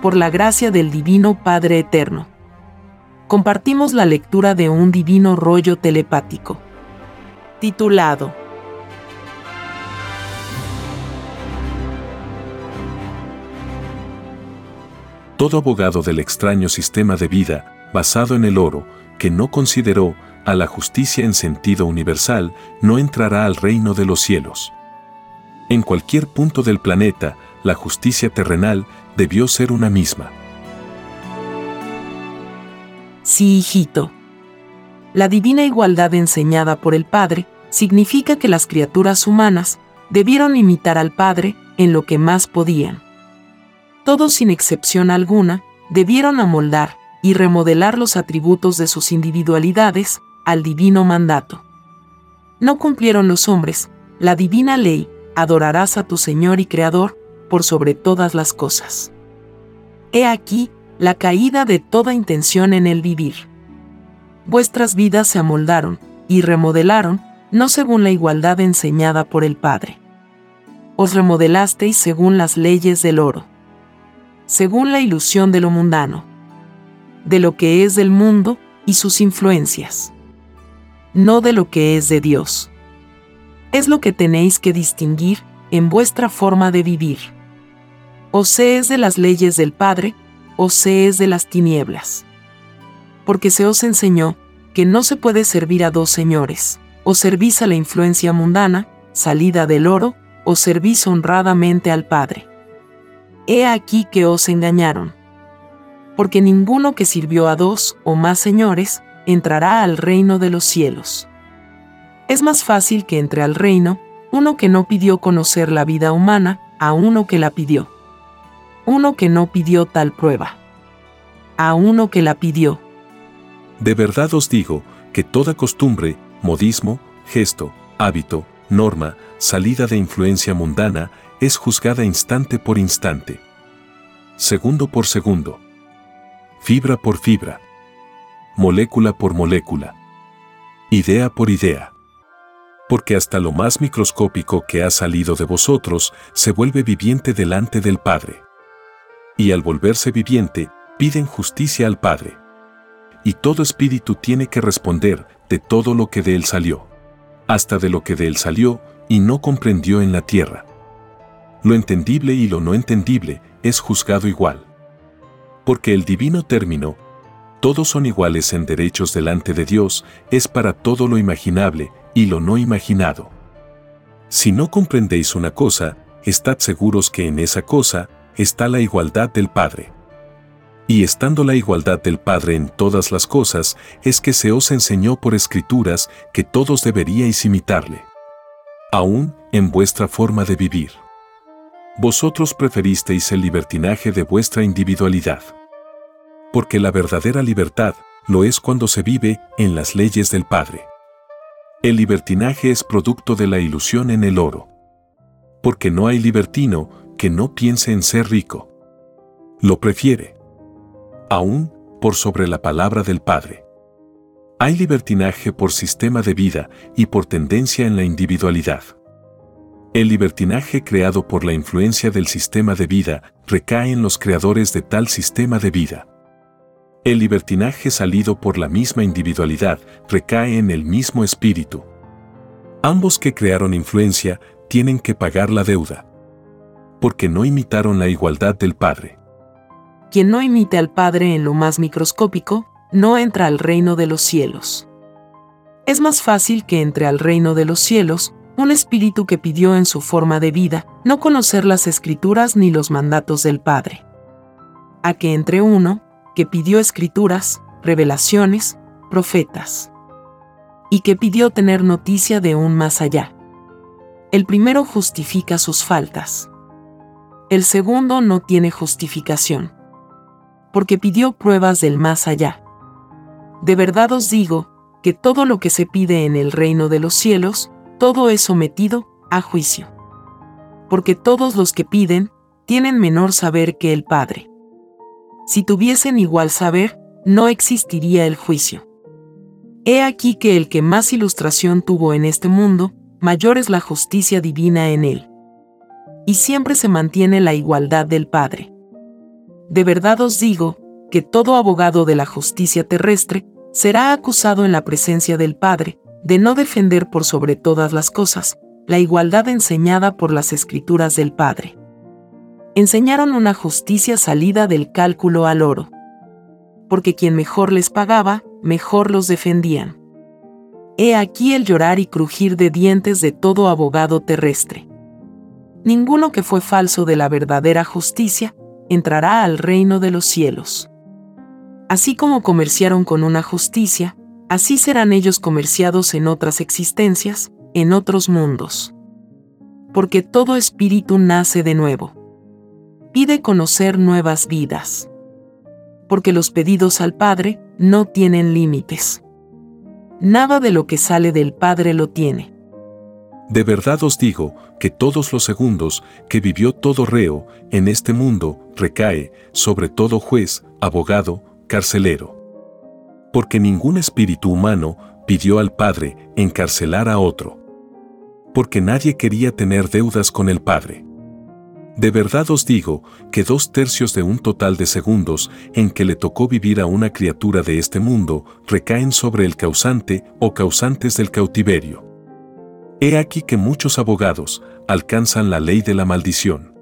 por la gracia del Divino Padre Eterno. Compartimos la lectura de un divino rollo telepático, titulado Todo abogado del extraño sistema de vida, basado en el oro, que no consideró a la justicia en sentido universal, no entrará al reino de los cielos. En cualquier punto del planeta, la justicia terrenal debió ser una misma. Sí, hijito. La divina igualdad enseñada por el Padre significa que las criaturas humanas debieron imitar al Padre en lo que más podían. Todos sin excepción alguna debieron amoldar y remodelar los atributos de sus individualidades al divino mandato. No cumplieron los hombres la divina ley, adorarás a tu Señor y Creador por sobre todas las cosas. He aquí la caída de toda intención en el vivir. Vuestras vidas se amoldaron y remodelaron no según la igualdad enseñada por el Padre. Os remodelasteis según las leyes del oro, según la ilusión de lo mundano, de lo que es del mundo y sus influencias no de lo que es de Dios. Es lo que tenéis que distinguir en vuestra forma de vivir. O se es de las leyes del Padre, o se es de las tinieblas. Porque se os enseñó que no se puede servir a dos señores, o servís a la influencia mundana, salida del oro, o servís honradamente al Padre. He aquí que os engañaron. Porque ninguno que sirvió a dos o más señores entrará al reino de los cielos. Es más fácil que entre al reino uno que no pidió conocer la vida humana a uno que la pidió. Uno que no pidió tal prueba. A uno que la pidió. De verdad os digo que toda costumbre, modismo, gesto, hábito, norma, salida de influencia mundana, es juzgada instante por instante. Segundo por segundo. Fibra por fibra molécula por molécula, idea por idea. Porque hasta lo más microscópico que ha salido de vosotros se vuelve viviente delante del Padre. Y al volverse viviente, piden justicia al Padre. Y todo espíritu tiene que responder de todo lo que de él salió, hasta de lo que de él salió y no comprendió en la tierra. Lo entendible y lo no entendible es juzgado igual. Porque el divino término todos son iguales en derechos delante de Dios, es para todo lo imaginable y lo no imaginado. Si no comprendéis una cosa, estad seguros que en esa cosa está la igualdad del Padre. Y estando la igualdad del Padre en todas las cosas, es que se os enseñó por escrituras que todos deberíais imitarle. Aún en vuestra forma de vivir. Vosotros preferisteis el libertinaje de vuestra individualidad porque la verdadera libertad lo es cuando se vive en las leyes del Padre. El libertinaje es producto de la ilusión en el oro. Porque no hay libertino que no piense en ser rico. Lo prefiere. Aún por sobre la palabra del Padre. Hay libertinaje por sistema de vida y por tendencia en la individualidad. El libertinaje creado por la influencia del sistema de vida recae en los creadores de tal sistema de vida. El libertinaje salido por la misma individualidad recae en el mismo espíritu. Ambos que crearon influencia tienen que pagar la deuda. Porque no imitaron la igualdad del Padre. Quien no imite al Padre en lo más microscópico, no entra al reino de los cielos. Es más fácil que entre al reino de los cielos un espíritu que pidió en su forma de vida no conocer las escrituras ni los mandatos del Padre. A que entre uno que pidió escrituras, revelaciones, profetas. Y que pidió tener noticia de un más allá. El primero justifica sus faltas. El segundo no tiene justificación. Porque pidió pruebas del más allá. De verdad os digo, que todo lo que se pide en el reino de los cielos, todo es sometido a juicio. Porque todos los que piden, tienen menor saber que el Padre. Si tuviesen igual saber, no existiría el juicio. He aquí que el que más ilustración tuvo en este mundo, mayor es la justicia divina en él. Y siempre se mantiene la igualdad del Padre. de verdad os digo, que todo abogado de la justicia terrestre será acusado en la presencia del Padre, de no defender por sobre todas las cosas, la igualdad enseñada por las escrituras del Padre. Enseñaron una justicia salida del cálculo al oro. Porque quien mejor les pagaba, mejor los defendían. He aquí el llorar y crujir de dientes de todo abogado terrestre. Ninguno que fue falso de la verdadera justicia entrará al reino de los cielos. Así como comerciaron con una justicia, así serán ellos comerciados en otras existencias, en otros mundos. Porque todo espíritu nace de nuevo. Pide conocer nuevas vidas. Porque los pedidos al Padre no tienen límites. Nada de lo que sale del Padre lo tiene. De verdad os digo que todos los segundos que vivió todo reo en este mundo recae sobre todo juez, abogado, carcelero. Porque ningún espíritu humano pidió al Padre encarcelar a otro. Porque nadie quería tener deudas con el Padre. De verdad os digo que dos tercios de un total de segundos en que le tocó vivir a una criatura de este mundo recaen sobre el causante o causantes del cautiverio. He aquí que muchos abogados alcanzan la ley de la maldición.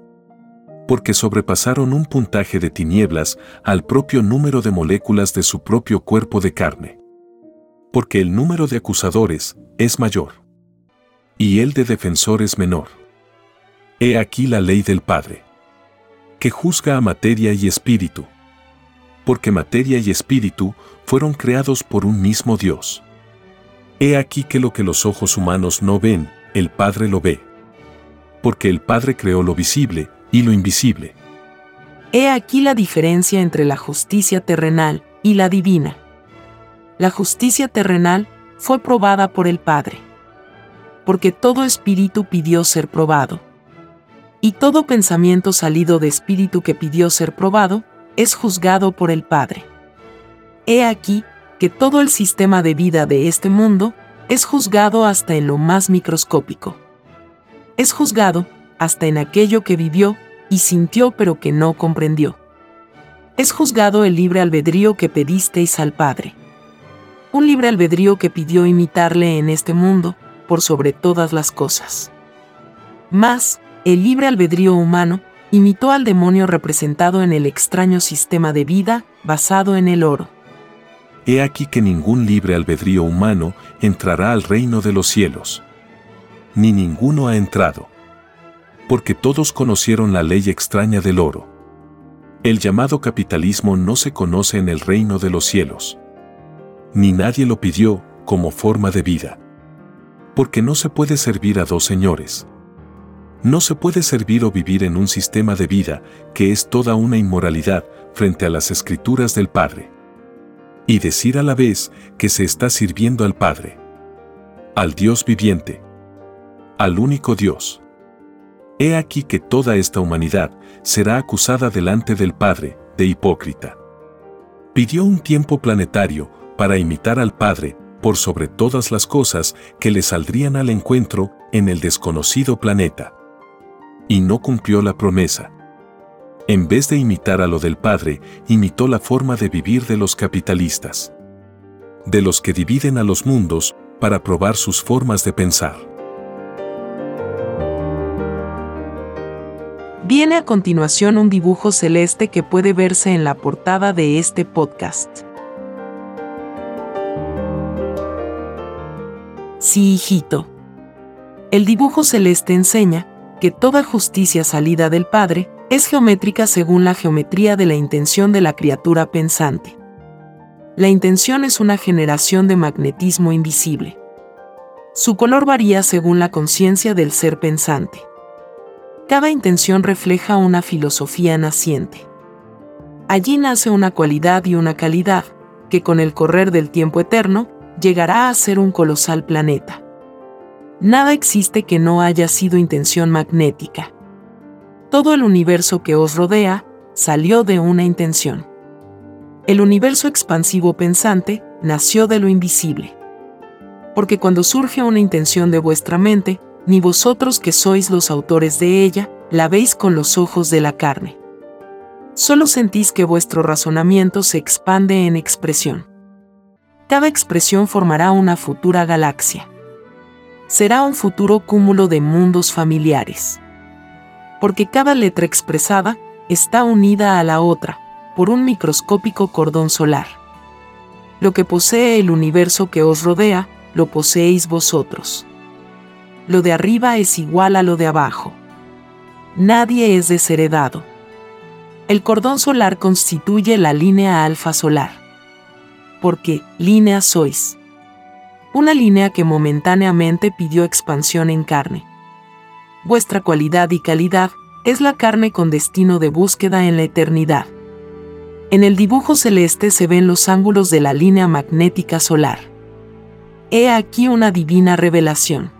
Porque sobrepasaron un puntaje de tinieblas al propio número de moléculas de su propio cuerpo de carne porque el número de acusadores es mayor y el de defensores menor. He aquí la ley del Padre, que juzga a materia y espíritu, porque materia y espíritu fueron creados por un mismo Dios. He aquí que lo que los ojos humanos no ven, el Padre lo ve, porque el Padre creó lo visible y lo invisible. He aquí la diferencia entre la justicia terrenal y la divina la justicia terrenal fue probada por el Padre. Porque todo espíritu pidió ser probado. Y todo pensamiento salido de espíritu que pidió ser probado, es juzgado por el Padre. He aquí que todo el sistema de vida de este mundo es juzgado hasta en lo más microscópico. Es juzgado hasta en aquello que vivió y sintió pero que no comprendió. Es juzgado el libre albedrío que pedisteis al Padre un libre albedrío que pidió imitarle en este mundo, por sobre todas las cosas. Más, el libre albedrío humano imitó al demonio representado en el extraño sistema de vida basado en el oro. He aquí que ningún libre albedrío humano entrará al reino de los cielos. Ni ninguno ha entrado. Porque todos conocieron la ley extraña del oro. El llamado capitalismo no se conoce en el reino de los cielos ni nadie lo pidió como forma de vida. Porque no se puede servir a dos señores. No se puede servir o vivir en un sistema de vida que es toda una inmoralidad frente a las escrituras del Padre. Y decir a la vez que se está sirviendo al Padre. Al Dios viviente. Al único Dios. He aquí que toda esta humanidad será acusada delante del Padre de hipócrita. Pidió un tiempo planetario para imitar al Padre, por sobre todas las cosas que le saldrían al encuentro en el desconocido planeta. Y no cumplió la promesa. En vez de imitar a lo del Padre, imitó la forma de vivir de los capitalistas. De los que dividen a los mundos para probar sus formas de pensar. Viene a continuación un dibujo celeste que puede verse en la portada de este podcast. Sí, hijito. El dibujo celeste enseña que toda justicia salida del Padre es geométrica según la geometría de la intención de la criatura pensante. La intención es una generación de magnetismo invisible. Su color varía según la conciencia del ser pensante. Cada intención refleja una filosofía naciente. Allí nace una cualidad y una calidad, que con el correr del tiempo eterno llegará a ser un colosal planeta. Nada existe que no haya sido intención magnética. Todo el universo que os rodea salió de una intención. El universo expansivo pensante nació de lo invisible. Porque cuando surge una intención de vuestra mente, ni vosotros que sois los autores de ella, la veis con los ojos de la carne. Solo sentís que vuestro razonamiento se expande en expresión. Cada expresión formará una futura galaxia. Será un futuro cúmulo de mundos familiares. Porque cada letra expresada está unida a la otra por un microscópico cordón solar. Lo que posee el universo que os rodea, lo poseéis vosotros. Lo de arriba es igual a lo de abajo. Nadie es desheredado. El cordón solar constituye la línea alfa solar. Porque, línea sois. Una línea que momentáneamente pidió expansión en carne. Vuestra cualidad y calidad es la carne con destino de búsqueda en la eternidad. En el dibujo celeste se ven los ángulos de la línea magnética solar. He aquí una divina revelación.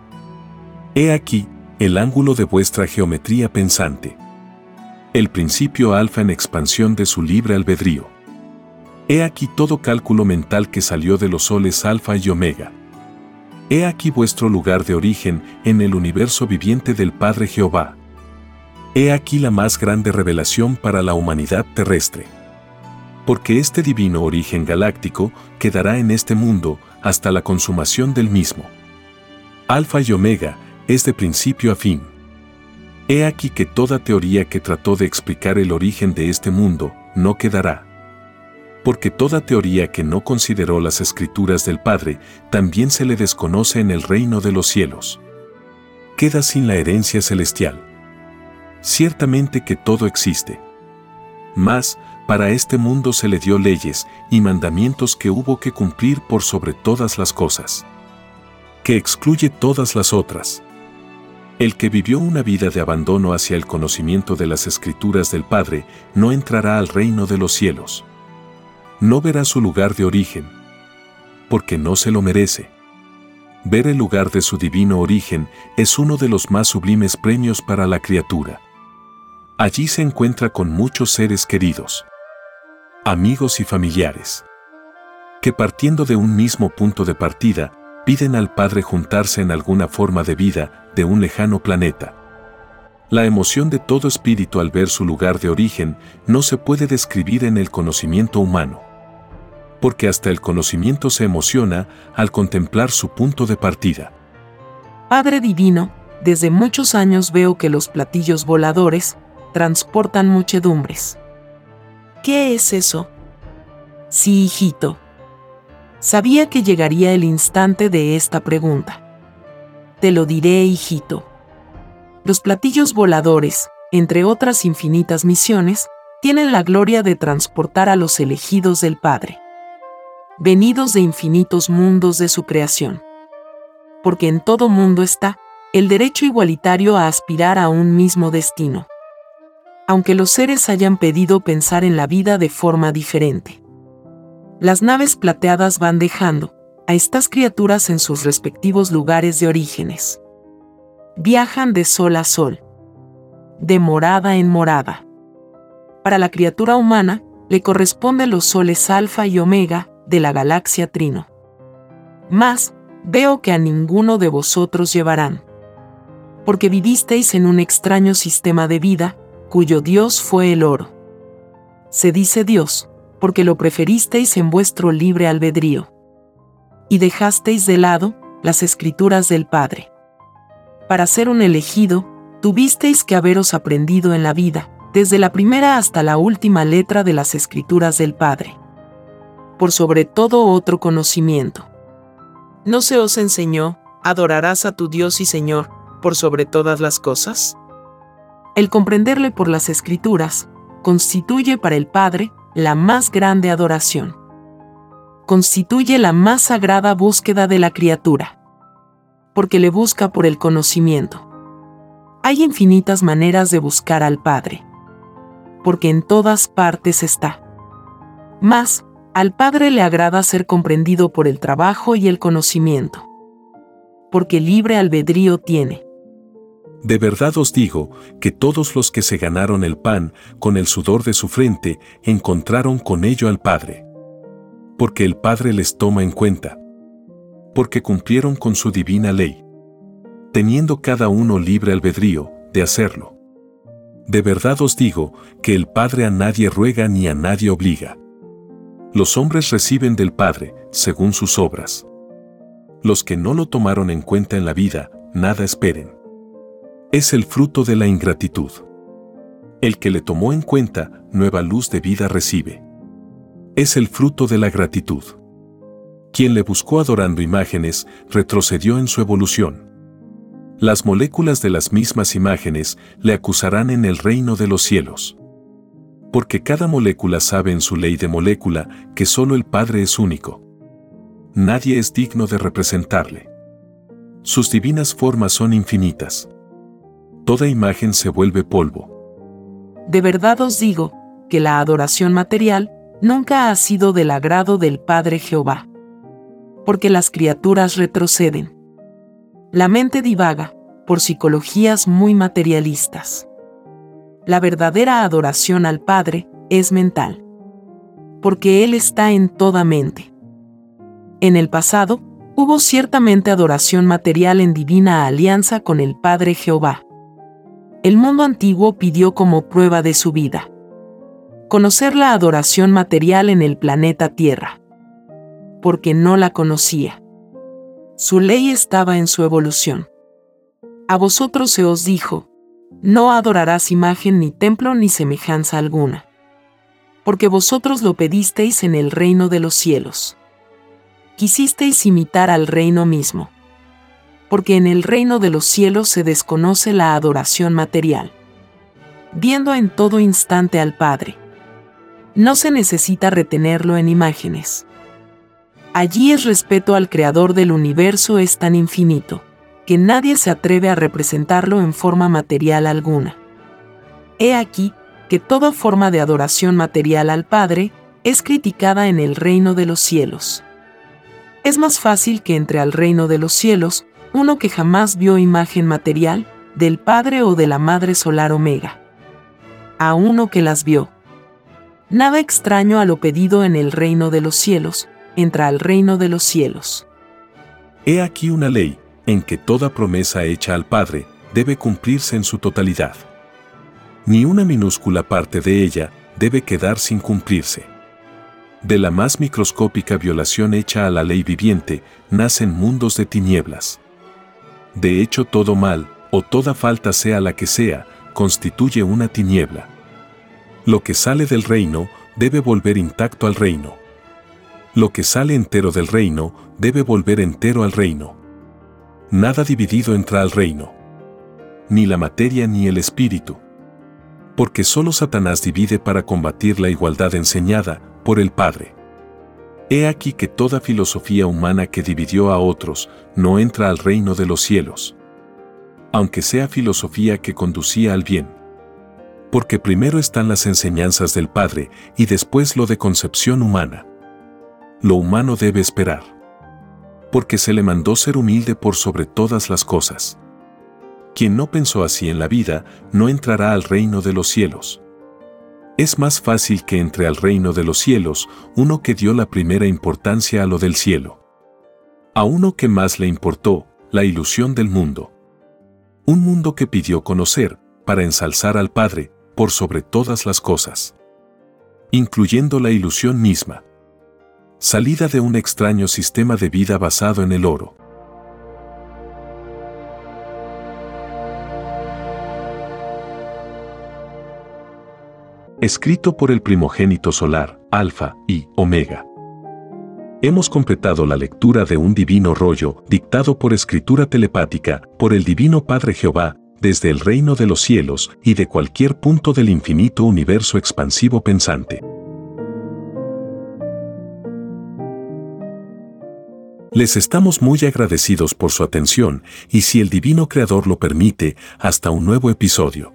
He aquí el ángulo de vuestra geometría pensante. El principio alfa en expansión de su libre albedrío. He aquí todo cálculo mental que salió de los soles alfa y omega. He aquí vuestro lugar de origen en el universo viviente del Padre Jehová. He aquí la más grande revelación para la humanidad terrestre. Porque este divino origen galáctico quedará en este mundo hasta la consumación del mismo. Alfa y Omega es de principio a fin. He aquí que toda teoría que trató de explicar el origen de este mundo no quedará. Porque toda teoría que no consideró las escrituras del Padre también se le desconoce en el reino de los cielos. Queda sin la herencia celestial. Ciertamente que todo existe. Mas, para este mundo se le dio leyes y mandamientos que hubo que cumplir por sobre todas las cosas. Que excluye todas las otras. El que vivió una vida de abandono hacia el conocimiento de las escrituras del Padre no entrará al reino de los cielos. No verá su lugar de origen, porque no se lo merece. Ver el lugar de su divino origen es uno de los más sublimes premios para la criatura. Allí se encuentra con muchos seres queridos, amigos y familiares, que partiendo de un mismo punto de partida, piden al Padre juntarse en alguna forma de vida de un lejano planeta. La emoción de todo espíritu al ver su lugar de origen no se puede describir en el conocimiento humano. Porque hasta el conocimiento se emociona al contemplar su punto de partida. Padre Divino, desde muchos años veo que los platillos voladores, transportan muchedumbres. ¿Qué es eso? Sí, hijito. Sabía que llegaría el instante de esta pregunta. Te lo diré, hijito. Los platillos voladores, entre otras infinitas misiones, tienen la gloria de transportar a los elegidos del Padre, venidos de infinitos mundos de su creación. Porque en todo mundo está el derecho igualitario a aspirar a un mismo destino aunque los seres hayan pedido pensar en la vida de forma diferente. Las naves plateadas van dejando a estas criaturas en sus respectivos lugares de orígenes. Viajan de sol a sol, de morada en morada. Para la criatura humana, le corresponden los soles alfa y omega de la galaxia Trino. Mas, veo que a ninguno de vosotros llevarán. Porque vivisteis en un extraño sistema de vida, cuyo Dios fue el oro. Se dice Dios, porque lo preferisteis en vuestro libre albedrío. Y dejasteis de lado las escrituras del Padre. Para ser un elegido, tuvisteis que haberos aprendido en la vida, desde la primera hasta la última letra de las escrituras del Padre. Por sobre todo otro conocimiento. ¿No se os enseñó, adorarás a tu Dios y Señor, por sobre todas las cosas? El comprenderle por las escrituras constituye para el Padre la más grande adoración. Constituye la más sagrada búsqueda de la criatura. Porque le busca por el conocimiento. Hay infinitas maneras de buscar al Padre. Porque en todas partes está. Más, al Padre le agrada ser comprendido por el trabajo y el conocimiento. Porque libre albedrío tiene. De verdad os digo que todos los que se ganaron el pan con el sudor de su frente encontraron con ello al Padre. Porque el Padre les toma en cuenta. Porque cumplieron con su divina ley. Teniendo cada uno libre albedrío de hacerlo. De verdad os digo que el Padre a nadie ruega ni a nadie obliga. Los hombres reciben del Padre, según sus obras. Los que no lo tomaron en cuenta en la vida, nada esperen. Es el fruto de la ingratitud. El que le tomó en cuenta, nueva luz de vida recibe. Es el fruto de la gratitud. Quien le buscó adorando imágenes, retrocedió en su evolución. Las moléculas de las mismas imágenes le acusarán en el reino de los cielos. Porque cada molécula sabe en su ley de molécula que solo el Padre es único. Nadie es digno de representarle. Sus divinas formas son infinitas. Toda imagen se vuelve polvo. De verdad os digo que la adoración material nunca ha sido del agrado del Padre Jehová. Porque las criaturas retroceden la mente divaga por psicologías muy materialistas. La verdadera adoración al Padre es mental, porque Él está en toda mente. En el pasado, hubo ciertamente adoración material en divina alianza con el Padre Jehová. El mundo antiguo pidió como prueba de su vida conocer la adoración material en el planeta Tierra, porque no la conocía. Su ley estaba en su evolución. A vosotros se os dijo, no adorarás imagen ni templo ni semejanza alguna. Porque vosotros lo pedisteis en el reino de los cielos. Quisisteis imitar al reino mismo. Porque en el reino de los cielos se desconoce la adoración material. Viendo en todo instante al Padre. No se necesita retenerlo en imágenes Allí es respeto al creador del universo es tan infinito, que nadie se atreve a representarlo en forma material alguna. He aquí que toda forma de adoración material al Padre es criticada en el reino de los cielos. Es más fácil que entre al reino de los cielos uno que jamás vio imagen material del Padre o de la Madre Solar Omega. A uno que las vio. Nada extraño a lo pedido en el reino de los cielos, entra al reino de los cielos. He aquí una ley, en que toda promesa hecha al Padre debe cumplirse en su totalidad. Ni una minúscula parte de ella debe quedar sin cumplirse. De la más microscópica violación hecha a la ley viviente, nacen mundos de tinieblas. De hecho, todo mal, o toda falta sea la que sea, constituye una tiniebla. Lo que sale del reino debe volver intacto al reino. Lo que sale entero del reino debe volver entero al reino. Nada dividido entra al reino. Ni la materia ni el espíritu. Porque solo Satanás divide para combatir la igualdad enseñada por el Padre. He aquí que toda filosofía humana que dividió a otros no entra al reino de los cielos. Aunque sea filosofía que conducía al bien. Porque primero están las enseñanzas del Padre y después lo de concepción humana lo humano debe esperar. Porque se le mandó ser humilde por sobre todas las cosas. Quien no pensó así en la vida, no entrará al reino de los cielos. Es más fácil que entre al reino de los cielos uno que dio la primera importancia a lo del cielo. A uno que más le importó, la ilusión del mundo. Un mundo que pidió conocer, para ensalzar al Padre, por sobre todas las cosas. Incluyendo la ilusión misma salida de un extraño sistema de vida basado en el oro. Escrito por el primogénito solar, Alfa y Omega. Hemos completado la lectura de un divino rollo, dictado por escritura telepática, por el Divino Padre Jehová, desde el reino de los cielos y de cualquier punto del infinito universo expansivo pensante. Les estamos muy agradecidos por su atención y si el Divino Creador lo permite, hasta un nuevo episodio.